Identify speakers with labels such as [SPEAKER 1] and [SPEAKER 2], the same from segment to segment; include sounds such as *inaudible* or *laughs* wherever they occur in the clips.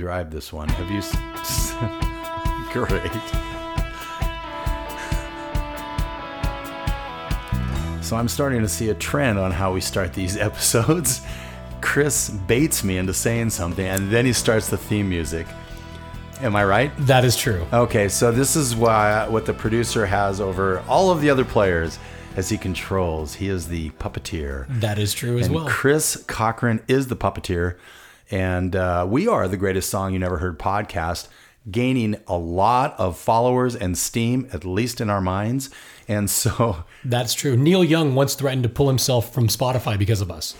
[SPEAKER 1] drive this one. Have you? s- *laughs* Great. So I'm starting to see a trend on how we start these *laughs* episodes. Chris baits me into saying something, and then he starts the theme music. Am I right?
[SPEAKER 2] That is true.
[SPEAKER 1] Okay, so this is why what the producer has over all of the other players as he controls. He is the puppeteer.
[SPEAKER 2] That is true as
[SPEAKER 1] And
[SPEAKER 2] well.
[SPEAKER 1] Chris Cochran is the puppeteer. And uh, we are the greatest song you never heard podcast, gaining a lot of followers and steam, at least in our minds. And so *laughs*
[SPEAKER 2] That's true. Neil Young once threatened to pull himself from Spotify because of us.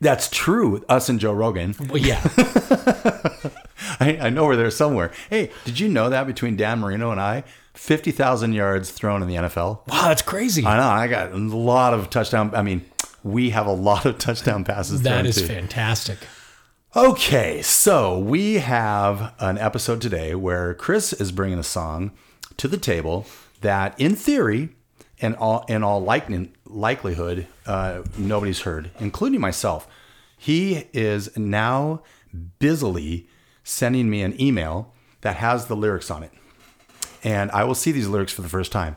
[SPEAKER 1] that's true, us and Joe Rogan.
[SPEAKER 2] Well, yeah. *laughs*
[SPEAKER 1] I, I know we're there somewhere. Hey, did you know that between Dan Marino and I, 50,000 yards thrown in the NFL?
[SPEAKER 2] Wow, that's crazy.
[SPEAKER 1] I know. I got a lot of touchdown. I mean, we have a lot of touchdown passes.
[SPEAKER 2] That is
[SPEAKER 1] too.
[SPEAKER 2] fantastic.
[SPEAKER 1] Okay, so we have an episode today where Chris is bringing a song to the table that, in theory, and all in all likelihood, uh, nobody's heard, including myself. He is now busily sending me an email that has the lyrics on it, and I will see these lyrics for the first time.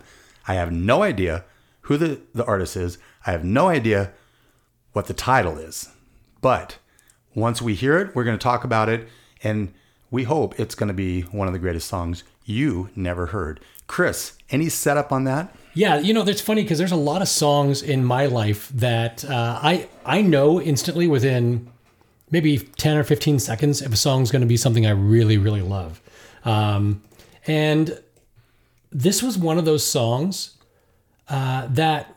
[SPEAKER 1] I have no idea who the, the artist is. I have no idea what the title is, but once we hear it, we're going to talk about it, and we hope it's going to be one of the greatest songs you never heard. Chris, any setup on that?
[SPEAKER 2] Yeah, you know, that's funny because there's a lot of songs in my life that uh, I I know instantly within maybe 10 or 15 seconds if a song's going to be something I really, really love. Um, and this was one of those songs uh, that,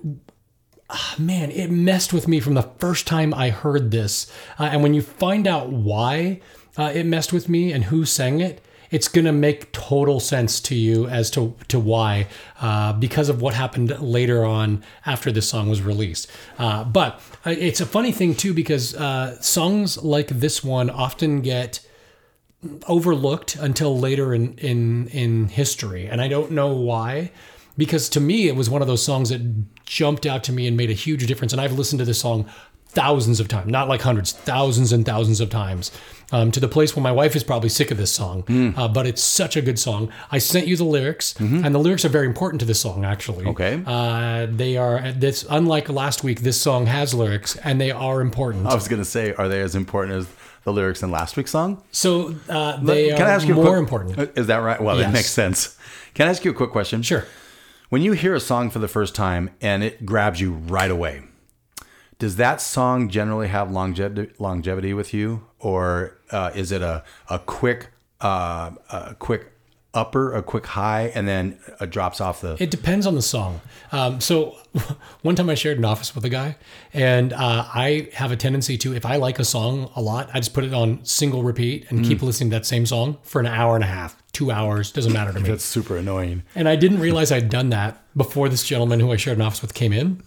[SPEAKER 2] ah, man, it messed with me from the first time I heard this. Uh, and when you find out why uh, it messed with me and who sang it, it's going to make total sense to you as to, to why, uh, because of what happened later on after this song was released. Uh, but uh, it's a funny thing, too, because uh, songs like this one often get overlooked until later in in in history and i don't know why because to me it was one of those songs that jumped out to me and made a huge difference and i've listened to this song thousands of times not like hundreds thousands and thousands of times um, to the place where my wife is probably sick of this song uh, but it's such a good song i sent you the lyrics and the lyrics are very important to this song actually
[SPEAKER 1] Okay.
[SPEAKER 2] uh, they are this unlike last week this song has lyrics and they are important
[SPEAKER 1] I was going to say, are they as important as the lyrics in last week's song?
[SPEAKER 2] so uh, they
[SPEAKER 1] Can
[SPEAKER 2] are
[SPEAKER 1] I ask you
[SPEAKER 2] more
[SPEAKER 1] quick-
[SPEAKER 2] important
[SPEAKER 1] Is that right? Well, that makes sense. Can I ask you a quick question?
[SPEAKER 2] sure
[SPEAKER 1] When you hear a song for the first time and it grabs you right away, does that song generally have longevity, longevity with you, or uh, is it a a quick uh, a quick upper, a quick high, and then it drops off the?
[SPEAKER 2] It depends on the song. Um, so *laughs* one time I shared an office with a guy, and uh, I have a tendency to, if I like a song a lot, I just put it on single repeat and
[SPEAKER 1] Mm.
[SPEAKER 2] keep listening to that same song for an hour and a half, two hours, doesn't matter to *laughs* me.
[SPEAKER 1] That's super annoying.
[SPEAKER 2] And I didn't realize I'd done that before this gentleman who I shared an office with came in.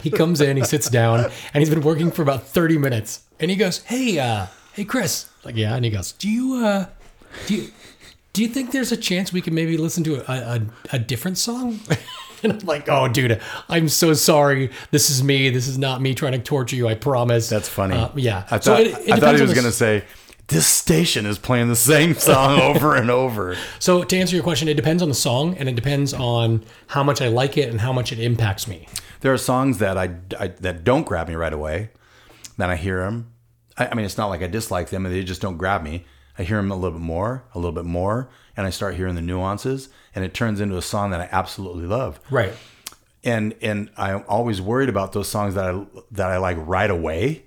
[SPEAKER 2] He comes in, he sits down, and he's been working for about 30 minutes. And he goes, Hey, uh, hey Chris. Like, yeah. And he goes, Do you uh do you do you think there's a chance we can maybe listen to a, a, a different song? *laughs* and I'm like, oh, dude, I'm so sorry. This is me. This is not me trying to torture you. I promise.
[SPEAKER 1] That's funny.
[SPEAKER 2] Uh, yeah.
[SPEAKER 1] I
[SPEAKER 2] So
[SPEAKER 1] thought,
[SPEAKER 2] it- it
[SPEAKER 1] I thought he was going to say, "This station is playing the same song *laughs* over and over."
[SPEAKER 2] So to answer your question, it depends on the song and it depends on how much I like it and how much it impacts me.
[SPEAKER 1] There are songs that I, I that don't grab me right away. Then I hear them. I, I mean, it's not like I dislike them, and they just don't grab me. I hear them a little bit more, a little bit more, and I start hearing the nuances, and it turns into a song that I absolutely love.
[SPEAKER 2] Right.
[SPEAKER 1] And and I'm always worried about those songs that I that I like right away.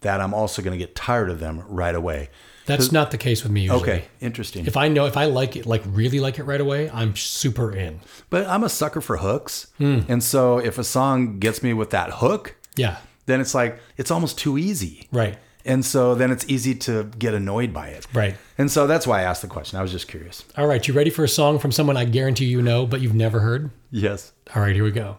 [SPEAKER 1] That I'm also going to get tired of them right away.
[SPEAKER 2] That's not the case with me usually.
[SPEAKER 1] Okay, interesting.
[SPEAKER 2] If I know if I like it, like really like it right away, I'm super in.
[SPEAKER 1] But I'm a sucker for hooks.
[SPEAKER 2] Hmm.
[SPEAKER 1] And so if a song gets me with that hook,
[SPEAKER 2] Yeah.
[SPEAKER 1] then it's like it's almost too easy.
[SPEAKER 2] Right.
[SPEAKER 1] And so then it's easy to get annoyed by it.
[SPEAKER 2] Right.
[SPEAKER 1] And so that's why I asked the question. I was just curious.
[SPEAKER 2] All right. You ready for a song from someone I guarantee you know, but you've never heard?
[SPEAKER 1] Yes.
[SPEAKER 2] All right. Here we go.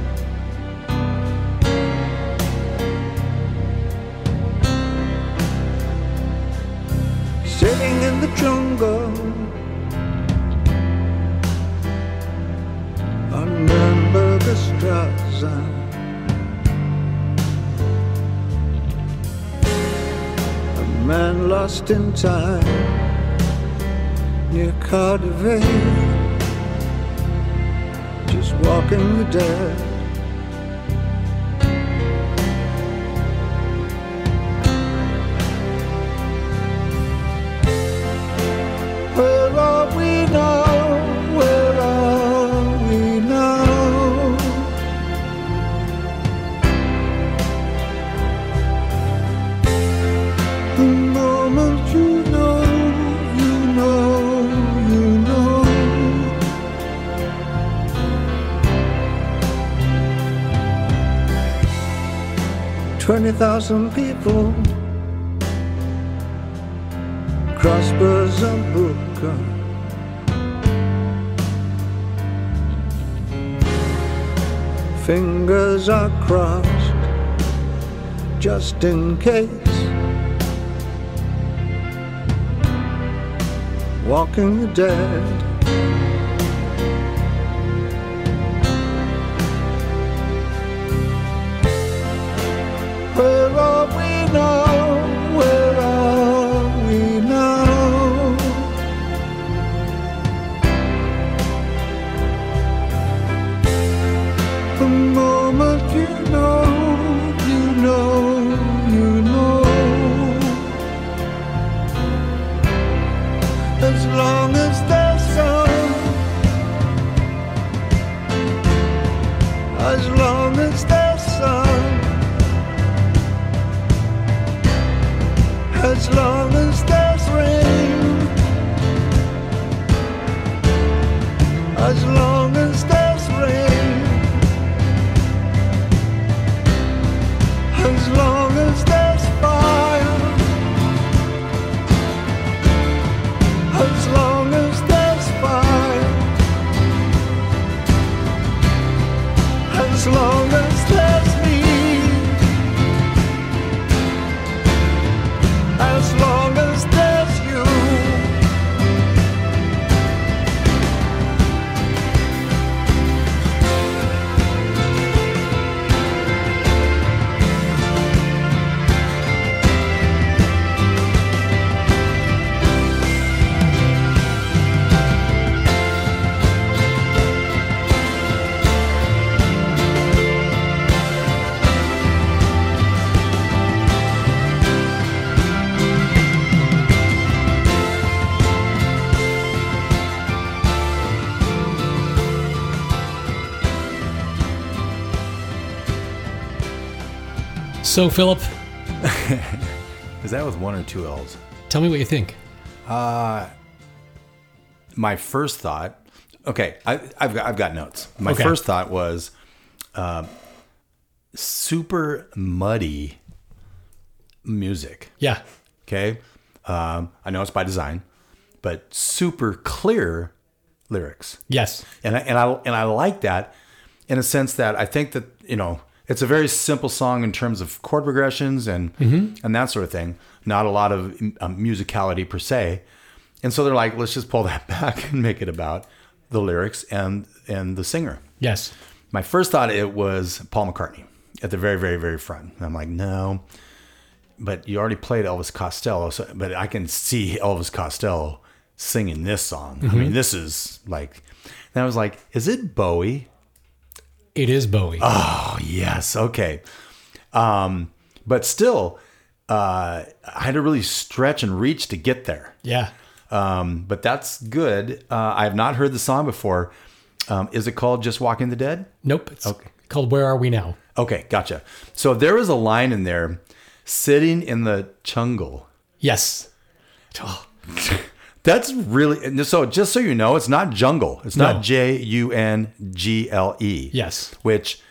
[SPEAKER 3] Sitting in the Dschungel on Nürnberger. A man lost in time near KaDeWe, just walking the dead. 20,000 people. Cross Bösebrücke Fingers are crossed Just in case. Walking the dead. As long
[SPEAKER 2] So, Philip, *laughs*
[SPEAKER 1] Is that with one or two L's?
[SPEAKER 2] tell me what you think.
[SPEAKER 1] Uh, My first thought, okay, I, I've got I've got notes. My
[SPEAKER 2] Okay.
[SPEAKER 1] first thought was uh, super muddy music.
[SPEAKER 2] Yeah.
[SPEAKER 1] Okay, um, I know it's by design, but super clear lyrics.
[SPEAKER 2] Yes.
[SPEAKER 1] and I, and I and I like that in a sense that I think that you know it's a very simple song in terms of chord progressions and and that sort of thing. Not a lot of um, musicality per se, and so they're like, let's just pull that *laughs* back and make it about the lyrics and and the singer.
[SPEAKER 2] Yes.
[SPEAKER 1] My first thought it was Paul McCartney at the very very very front. And I'm like, no, but you already played Elvis Costello, so, but I can see Elvis Costello singing this song. I mean, this is like, and I was like, is it Bowie?
[SPEAKER 2] It is Bowie.
[SPEAKER 1] Oh yes, okay. Um, but still, uh, I had to really stretch and reach to get there.
[SPEAKER 2] yeah.
[SPEAKER 1] Um, but that's good. Uh, I have not heard the song before. Um, is it called "Just Walking the Dead"?
[SPEAKER 2] Nope. It's
[SPEAKER 1] Okay.
[SPEAKER 2] called Where Are We Now?
[SPEAKER 1] Okay, gotcha. So there was a line in there, sitting in the jungle.
[SPEAKER 2] Yes. *laughs*
[SPEAKER 1] That's really so. Just so you know, it's not jungle. It's
[SPEAKER 2] No.
[SPEAKER 1] not J U N G L E.
[SPEAKER 2] Yes.
[SPEAKER 1] Which,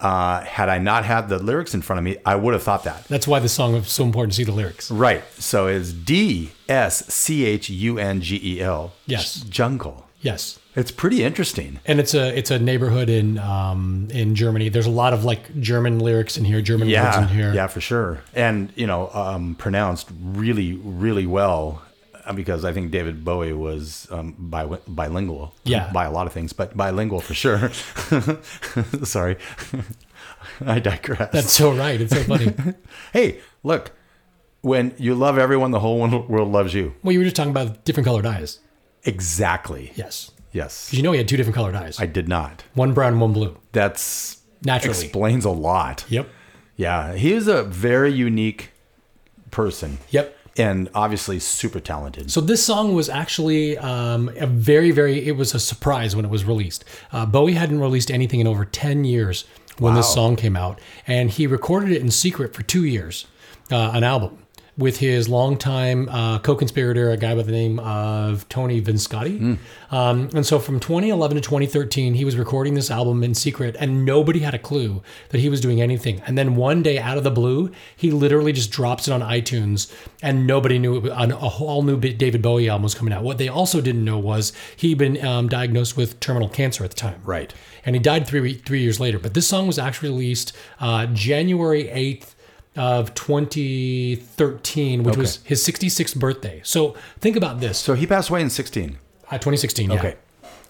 [SPEAKER 1] uh, had I not had the lyrics in front of me, I would have thought that.
[SPEAKER 2] That's why the song is so important to see the lyrics.
[SPEAKER 1] Right. So it's D S C H U N G E L.
[SPEAKER 2] Yes.
[SPEAKER 1] Jungle.
[SPEAKER 2] Yes.
[SPEAKER 1] It's pretty interesting.
[SPEAKER 2] And it's a it's a neighborhood in um, in Germany. There's a lot of like German lyrics in here, German words in here.
[SPEAKER 1] Yeah, for sure. And you know, um, pronounced really, really well. Uh, Because I think David Bowie was um, bi- bilingual,
[SPEAKER 2] Yeah.
[SPEAKER 1] by a lot of things, but bilingual for sure. *laughs* Sorry, *laughs* I digress.
[SPEAKER 2] That's so right. It's so funny. *laughs*
[SPEAKER 1] hey, look, when you love everyone, the whole world loves you.
[SPEAKER 2] well, you were just talking about different colored eyes.
[SPEAKER 1] Exactly.
[SPEAKER 2] Yes.
[SPEAKER 1] Yes.
[SPEAKER 2] 'Cause you know he had two different colored eyes.
[SPEAKER 1] I did not.
[SPEAKER 2] one brown, one blue.
[SPEAKER 1] That's
[SPEAKER 2] Naturally.
[SPEAKER 1] explains a lot.
[SPEAKER 2] Yep.
[SPEAKER 1] Yeah, he is a very unique person.
[SPEAKER 2] Yep.
[SPEAKER 1] And obviously super talented.
[SPEAKER 2] So this song was actually um, a very, very. It was a surprise when it was released. Uh, Bowie hadn't released anything in over ten years when this song came out, and he recorded it in secret for two years, uh, an album with his longtime uh, co-conspirator, a guy by the name of Tony Visconti. Um, and so from 2011 to 2013, he was recording this album in secret, and nobody had a clue that he was doing anything. And then one day, out of the blue, he literally just drops it on iTunes, and nobody knew it, was- a whole new David Bowie album was coming out. What they also didn't know was he'd been um, diagnosed with terminal cancer at the time.
[SPEAKER 1] Right.
[SPEAKER 2] And he died three three years later. But this song was actually released uh, January 8th of 2013, which was his 66th birthday. So think about this.
[SPEAKER 1] So he passed away in 16.
[SPEAKER 2] Uh, 2016. Yeah.
[SPEAKER 1] Okay.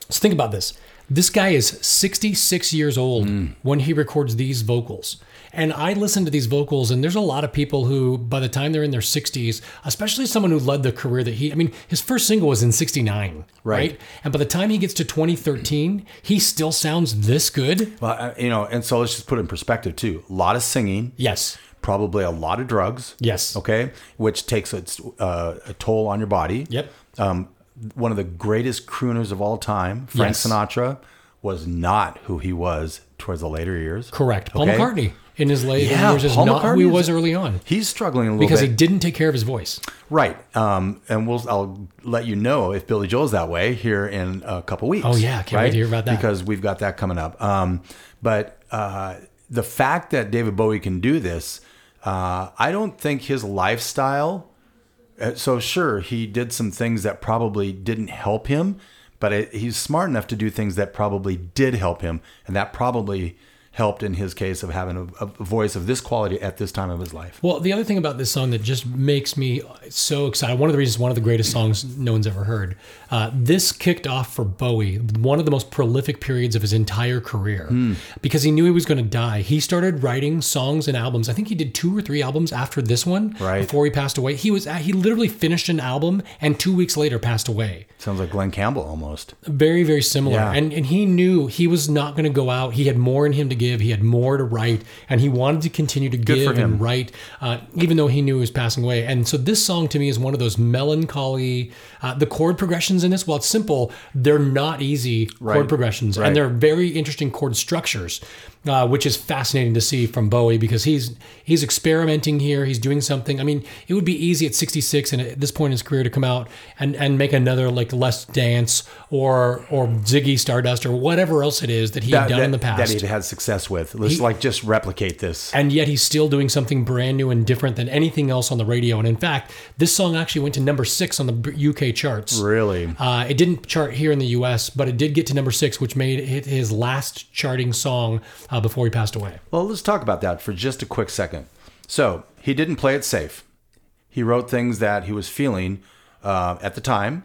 [SPEAKER 2] So think about this. This guy is 66 years old when he records these vocals. And I listen to these vocals, and there's a lot of people who, by the time they're in their 60s, especially someone who led the career that he, I mean, his first single was in 69,
[SPEAKER 1] Right.
[SPEAKER 2] And by the time he gets to 2013, he still sounds this good.
[SPEAKER 1] Well, uh, you know, and so let's just put it in perspective too. A lot of singing,
[SPEAKER 2] Yes.
[SPEAKER 1] Probably a lot of drugs.
[SPEAKER 2] Yes.
[SPEAKER 1] Okay. Which takes its, uh, a toll on your body.
[SPEAKER 2] Yep.
[SPEAKER 1] Um, one of the greatest crooners of all time, Frank
[SPEAKER 2] Yes.
[SPEAKER 1] Sinatra, was not who he was towards the later years.
[SPEAKER 2] Correct. Paul
[SPEAKER 1] Okay.
[SPEAKER 2] McCartney in his later
[SPEAKER 1] Yeah,
[SPEAKER 2] years is
[SPEAKER 1] Paul
[SPEAKER 2] not who he was early on
[SPEAKER 1] He's struggling a little
[SPEAKER 2] because he didn't take care of his voice.
[SPEAKER 1] Right. Um, and we'll I'll let you know if Billy Joel's that way here in a couple weeks.
[SPEAKER 2] Oh, yeah. Can't wait to hear about that.
[SPEAKER 1] Because we've got that coming up. Um, but uh, the fact that David Bowie can do this, uh, I don't think his lifestyle. uh, So sure, he did some things that probably didn't help him, but it, he's smart enough to do things that probably did help him, and that probably helped in his case of having a, a voice of this quality at this time of his life.
[SPEAKER 2] Well, the other thing about this song that just makes me so excited, one of the reasons, one of the greatest songs no one's ever heard, uh, this kicked off for Bowie one of the most prolific periods of his entire career
[SPEAKER 1] Hmm.
[SPEAKER 2] because he knew he was going to die. He started writing songs and albums. I think he did two or three albums after this one
[SPEAKER 1] Right.
[SPEAKER 2] before he passed away. He was he literally finished an album and two weeks later passed away.
[SPEAKER 1] Sounds like Glen Campbell almost.
[SPEAKER 2] Very, very similar.
[SPEAKER 1] Yeah.
[SPEAKER 2] And and he knew he was not going to go out. He had more in him to give. He had more to write, and he wanted to continue to
[SPEAKER 1] for
[SPEAKER 2] give and write, uh, even though he knew he was passing away. And so this song to me is one of those melancholy. Uh, the chord progressions in this, while it's simple, they're not easy
[SPEAKER 1] Right.
[SPEAKER 2] chord progressions,
[SPEAKER 1] Right.
[SPEAKER 2] and they're very interesting chord structures. Uh, which is fascinating to see from Bowie because he's he's experimenting here. He's doing something. I mean, it would be easy at 66 and at this point in his career to come out and, and make another like Let's Dance or or Ziggy Stardust or whatever else it is that he had done in the past that
[SPEAKER 1] he'd had success with. Let's
[SPEAKER 2] He-
[SPEAKER 1] like just replicate this.
[SPEAKER 2] and yet he's still doing something brand new and different than anything else on the radio. And in fact, this song actually went to number six on the UK charts.
[SPEAKER 1] Really?
[SPEAKER 2] Uh, it didn't chart here in the U.S., but it did get to number six, which made it his last charting song uh, before he passed away.
[SPEAKER 1] Well, let's talk about that for just a quick second. So he didn't play it safe. He wrote things that he was feeling uh, at the time,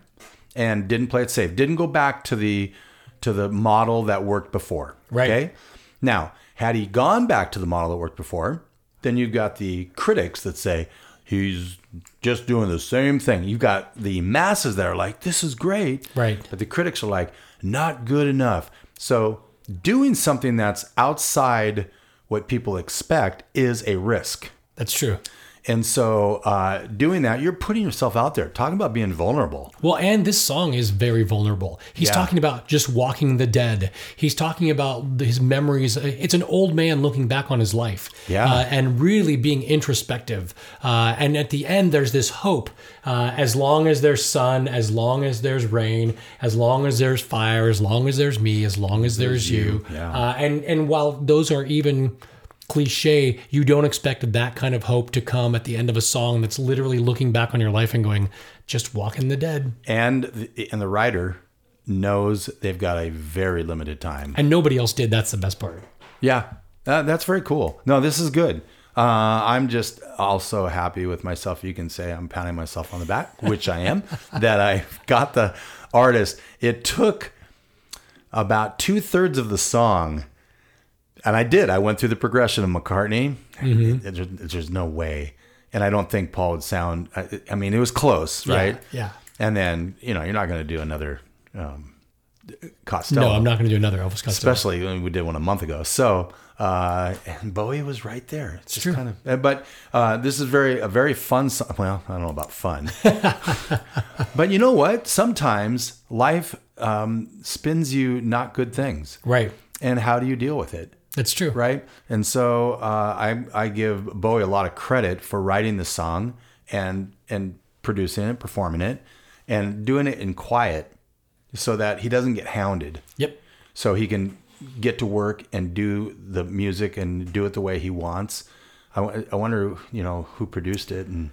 [SPEAKER 1] and didn't play it safe. Didn't go back to the to the model that worked before.
[SPEAKER 2] Right.
[SPEAKER 1] Okay. Now, had he gone back to the model that worked before, then you've got the critics that say he's just doing the same thing. You've got the masses that are like, "This is great,"
[SPEAKER 2] Right.
[SPEAKER 1] But the critics are like, "Not good enough." So doing something that's outside what people expect is a risk.
[SPEAKER 2] That's true.
[SPEAKER 1] And so, uh, doing that, you're putting yourself out there, talking about being vulnerable.
[SPEAKER 2] Well, and this song is very vulnerable. He's
[SPEAKER 1] Yeah.
[SPEAKER 2] talking about just walking the dead. He's talking about his memories. It's an old man looking back on his life.
[SPEAKER 1] Yeah.
[SPEAKER 2] Uh, and really being introspective. Uh, and at the end, there's this hope. Uh, as long as there's sun, as long as there's rain, as long as there's fire, as long as there's me, as long as there's, you.
[SPEAKER 1] yeah.
[SPEAKER 2] Uh, and and while those are even cliche, you don't expect that kind of hope to come at the end of a song that's literally looking back on your life and going, just walking the dead.
[SPEAKER 1] And the, and the writer knows they've got a very limited time.
[SPEAKER 2] And nobody else did. That's the best part.
[SPEAKER 1] Yeah, that, that's very cool. No, this is good. Uh, I'm just also happy with myself. You can say I'm pounding myself on the back, which I am, *laughs* that I got the artist. It took about two thirds of the song, and I did. I went through the progression of McCartney. There's, there's no way, and I don't think Paul would sound. I, I mean, it was close, right?
[SPEAKER 2] yeah.
[SPEAKER 1] And then you know you're not going to do another um, Costello
[SPEAKER 2] No, I'm not going to do another Elvis Costello.
[SPEAKER 1] especially when we did one a month ago. So, uh, and Bowie was right there. It's just
[SPEAKER 2] true.
[SPEAKER 1] kind of, but uh, this is very a very fun. Song. Well, I don't know about fun, *laughs* but you know what? Sometimes life um, spins you not good things,
[SPEAKER 2] Right.
[SPEAKER 1] and how do you deal with it?
[SPEAKER 2] That's true.
[SPEAKER 1] right? And so uh, I I give Bowie a lot of credit for writing the song and and producing it, performing it, and doing it in quiet, so that he doesn't get hounded.
[SPEAKER 2] Yep.
[SPEAKER 1] So he can get to work and do the music and do it the way he wants. I, I wonder, you know, who produced it and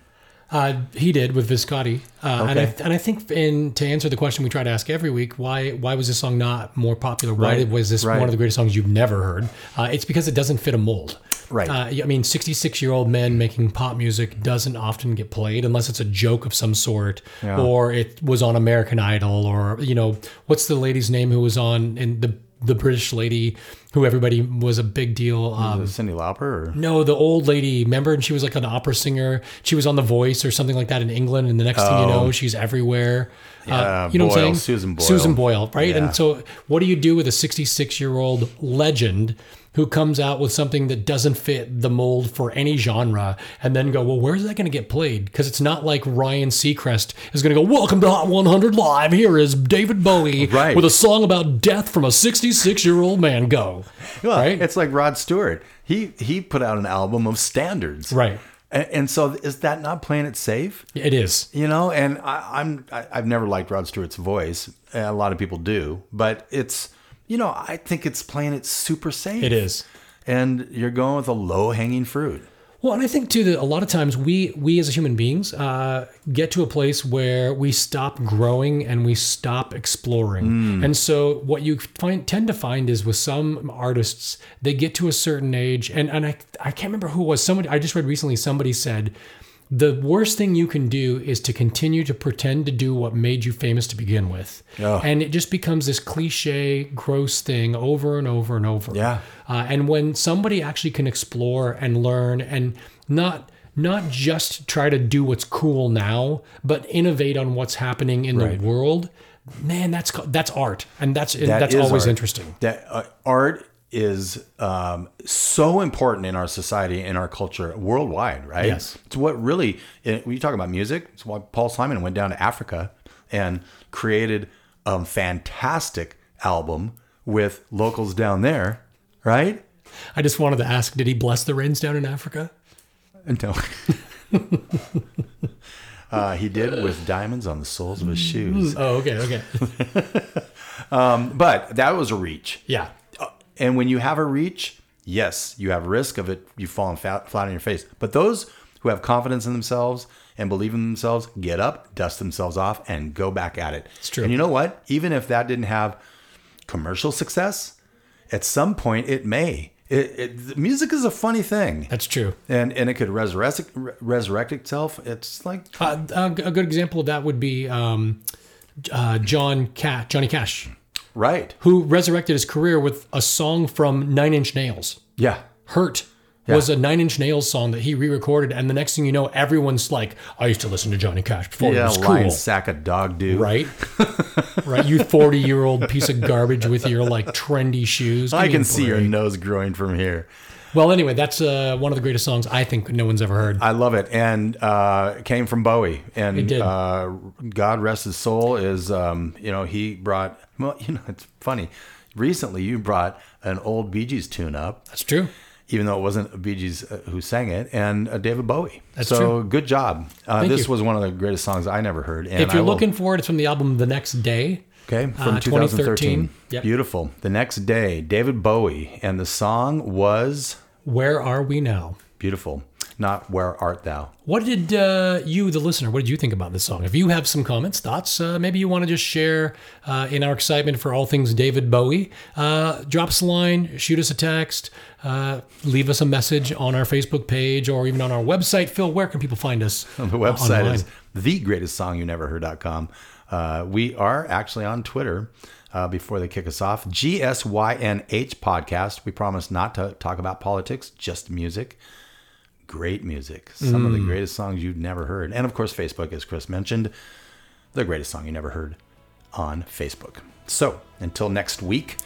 [SPEAKER 2] Uh, he did with Visconti, uh, and I
[SPEAKER 1] Okay.
[SPEAKER 2] and I think in to answer the question we try to ask every week, why why was this song not more popular? Why
[SPEAKER 1] Right,
[SPEAKER 2] was this
[SPEAKER 1] right.
[SPEAKER 2] one of the greatest songs you've never heard? Uh, it's because it doesn't fit a mold.
[SPEAKER 1] Right.
[SPEAKER 2] Uh, I mean, 66 year old men making pop music doesn't often get played unless it's a joke of some sort,
[SPEAKER 1] Yeah.
[SPEAKER 2] or it was on American Idol, or you know, what's the lady's name who was on in the the British lady who everybody was a big deal. Um,
[SPEAKER 1] Cyndi Lauper. Or,
[SPEAKER 2] no, the old lady, remember? And she was like an opera singer. She was on The Voice or something like that in England. And the next thing you know, she's everywhere.
[SPEAKER 1] Oh. Yeah,
[SPEAKER 2] uh, you know what I'm saying?
[SPEAKER 1] Susan Boyle.
[SPEAKER 2] Susan Boyle, right?
[SPEAKER 1] Yeah.
[SPEAKER 2] And so, what do you do with a 66 year old legend who comes out with something that doesn't fit the mold for any genre and then go, well, where's that going to get played? Because it's not like Ryan Seacrest is going to go, welcome to Hot 100 Live. Here is David Bowie
[SPEAKER 1] Right.
[SPEAKER 2] with a song about death from a 66 year old man. Go.
[SPEAKER 1] Well,
[SPEAKER 2] right?
[SPEAKER 1] It's like Rod Stewart. He he put out an album of standards.
[SPEAKER 2] Right.
[SPEAKER 1] And, and so is that not playing it safe?
[SPEAKER 2] It is.
[SPEAKER 1] You know, and I, I'm I, I've never liked Rod Stewart's voice. A lot of people do, but it's you know I think it's playing it super safe.
[SPEAKER 2] It is.
[SPEAKER 1] and you're going with a low hanging fruit.
[SPEAKER 2] Well, and I think too that a lot of times we we as human beings uh, get to a place where we stop growing and we stop exploring. And so what you find tend to find is with some artists, they get to a certain age, and and I I can't remember who it was. Somebody I just read recently. Somebody said. The worst thing you can do is to continue to pretend to do what made you famous to begin with.
[SPEAKER 1] Oh.
[SPEAKER 2] And it just becomes this cliche, gross thing over and over and over.
[SPEAKER 1] Yeah.
[SPEAKER 2] Uh, and when somebody actually can explore and learn and not not just try to do what's cool now, but innovate on what's happening in
[SPEAKER 1] Right.
[SPEAKER 2] the world, man, that's that's art, and that's
[SPEAKER 1] That
[SPEAKER 2] that's always
[SPEAKER 1] art.
[SPEAKER 2] interesting.
[SPEAKER 1] That uh, art is um, so important in our society, in our culture, worldwide, right?
[SPEAKER 2] Yes.
[SPEAKER 1] It's what really, it- when you talk about music, it's why Paul Simon went down to Africa and created a fantastic album with locals down there, right?
[SPEAKER 2] I just wanted to ask, did he bless the rains down in Africa?
[SPEAKER 1] No. *laughs* uh, he did with diamonds on the soles of his shoes.
[SPEAKER 2] Oh, okay, okay, *laughs*
[SPEAKER 1] But that was a reach.
[SPEAKER 2] yeah,
[SPEAKER 1] And when you have a reach, yes, you have risk of it, you falling flat, flat on your face. But those who have confidence in themselves and believe in themselves get up, dust themselves off, and go back at it. It's
[SPEAKER 2] true.
[SPEAKER 1] And you know what? Even if that didn't have commercial success, at some point it may. It, it, music is a funny thing.
[SPEAKER 2] that's true.
[SPEAKER 1] And, and it could resurrect, resurrect itself. It's like,
[SPEAKER 2] Uh, a, a good example of that would be um, uh, John Cash, Johnny Cash,
[SPEAKER 1] right.
[SPEAKER 2] who resurrected his career with a song from Nine Inch Nails.
[SPEAKER 1] Yeah.
[SPEAKER 2] Hurt was a Nine Inch Nails song that he re-recorded, and the next thing you know, everyone's like, "I used to listen to Johnny Cash before
[SPEAKER 1] Yeah,
[SPEAKER 2] was
[SPEAKER 1] lion sack of dog dude.
[SPEAKER 2] Right, *laughs* right. You forty-year-old piece of garbage with your like trendy shoes. Give
[SPEAKER 1] I can see your nose growing from here.
[SPEAKER 2] Well, anyway, that's uh, one of the greatest songs I think no one's ever heard.
[SPEAKER 1] I love it, and uh, it came from Bowie, and. Uh, God rest his soul. Is um, you know he brought well, you know it's funny. Recently, you brought an old Bee Gees tune up,
[SPEAKER 2] That's true.
[SPEAKER 1] even though it wasn't Bee Gees uh, who sang it, and uh, David Bowie.
[SPEAKER 2] That's
[SPEAKER 1] so
[SPEAKER 2] true.
[SPEAKER 1] good job. Uh, this
[SPEAKER 2] you.
[SPEAKER 1] was one of the greatest songs I never heard. And
[SPEAKER 2] if you're
[SPEAKER 1] will-
[SPEAKER 2] looking for it, it's from the album The Next Day.
[SPEAKER 1] Okay, from
[SPEAKER 2] Uh,
[SPEAKER 1] 2013.
[SPEAKER 2] 2013. Yep.
[SPEAKER 1] Beautiful. The next day, David Bowie, and the song was
[SPEAKER 2] Where Are We Now?
[SPEAKER 1] beautiful. Not Where Art Thou?
[SPEAKER 2] What did uh, you, the listener, what did you think about this song? If you have some comments, thoughts, uh, maybe you want to just share uh, in our excitement for all things David Bowie, uh, drop us a line, shoot us a text, uh, leave us a message on our Facebook page or even on our website. Phil, where can people find us? *laughs*
[SPEAKER 1] The website
[SPEAKER 2] online?
[SPEAKER 1] is thegreatestsongyouneverheard.com. Uh, we are actually on Twitter uh, before they kick us off. GSYNH podcast. We promise not to talk about politics, just music. Great music. Some
[SPEAKER 2] Mm.
[SPEAKER 1] of the greatest songs you've never heard. And of course, Facebook, as Chris mentioned, the greatest song you never heard on Facebook. So until next week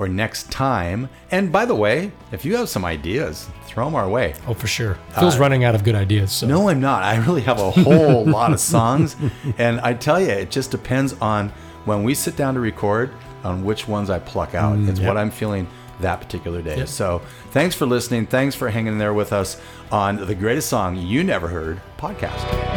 [SPEAKER 1] or next time. And by the way, if you have some ideas, throw them our way.
[SPEAKER 2] Oh, for sure. Phil's running out of good ideas. So.
[SPEAKER 1] Uh, No, I'm not. I really have a whole *laughs* lot of songs. And I tell you, it just depends on when we sit down to record on which ones I pluck out. it's
[SPEAKER 2] yep.
[SPEAKER 1] what I'm feeling that particular day.
[SPEAKER 2] Yep.
[SPEAKER 1] So thanks for listening. Thanks for hanging there with us on the greatest song you never heard podcast.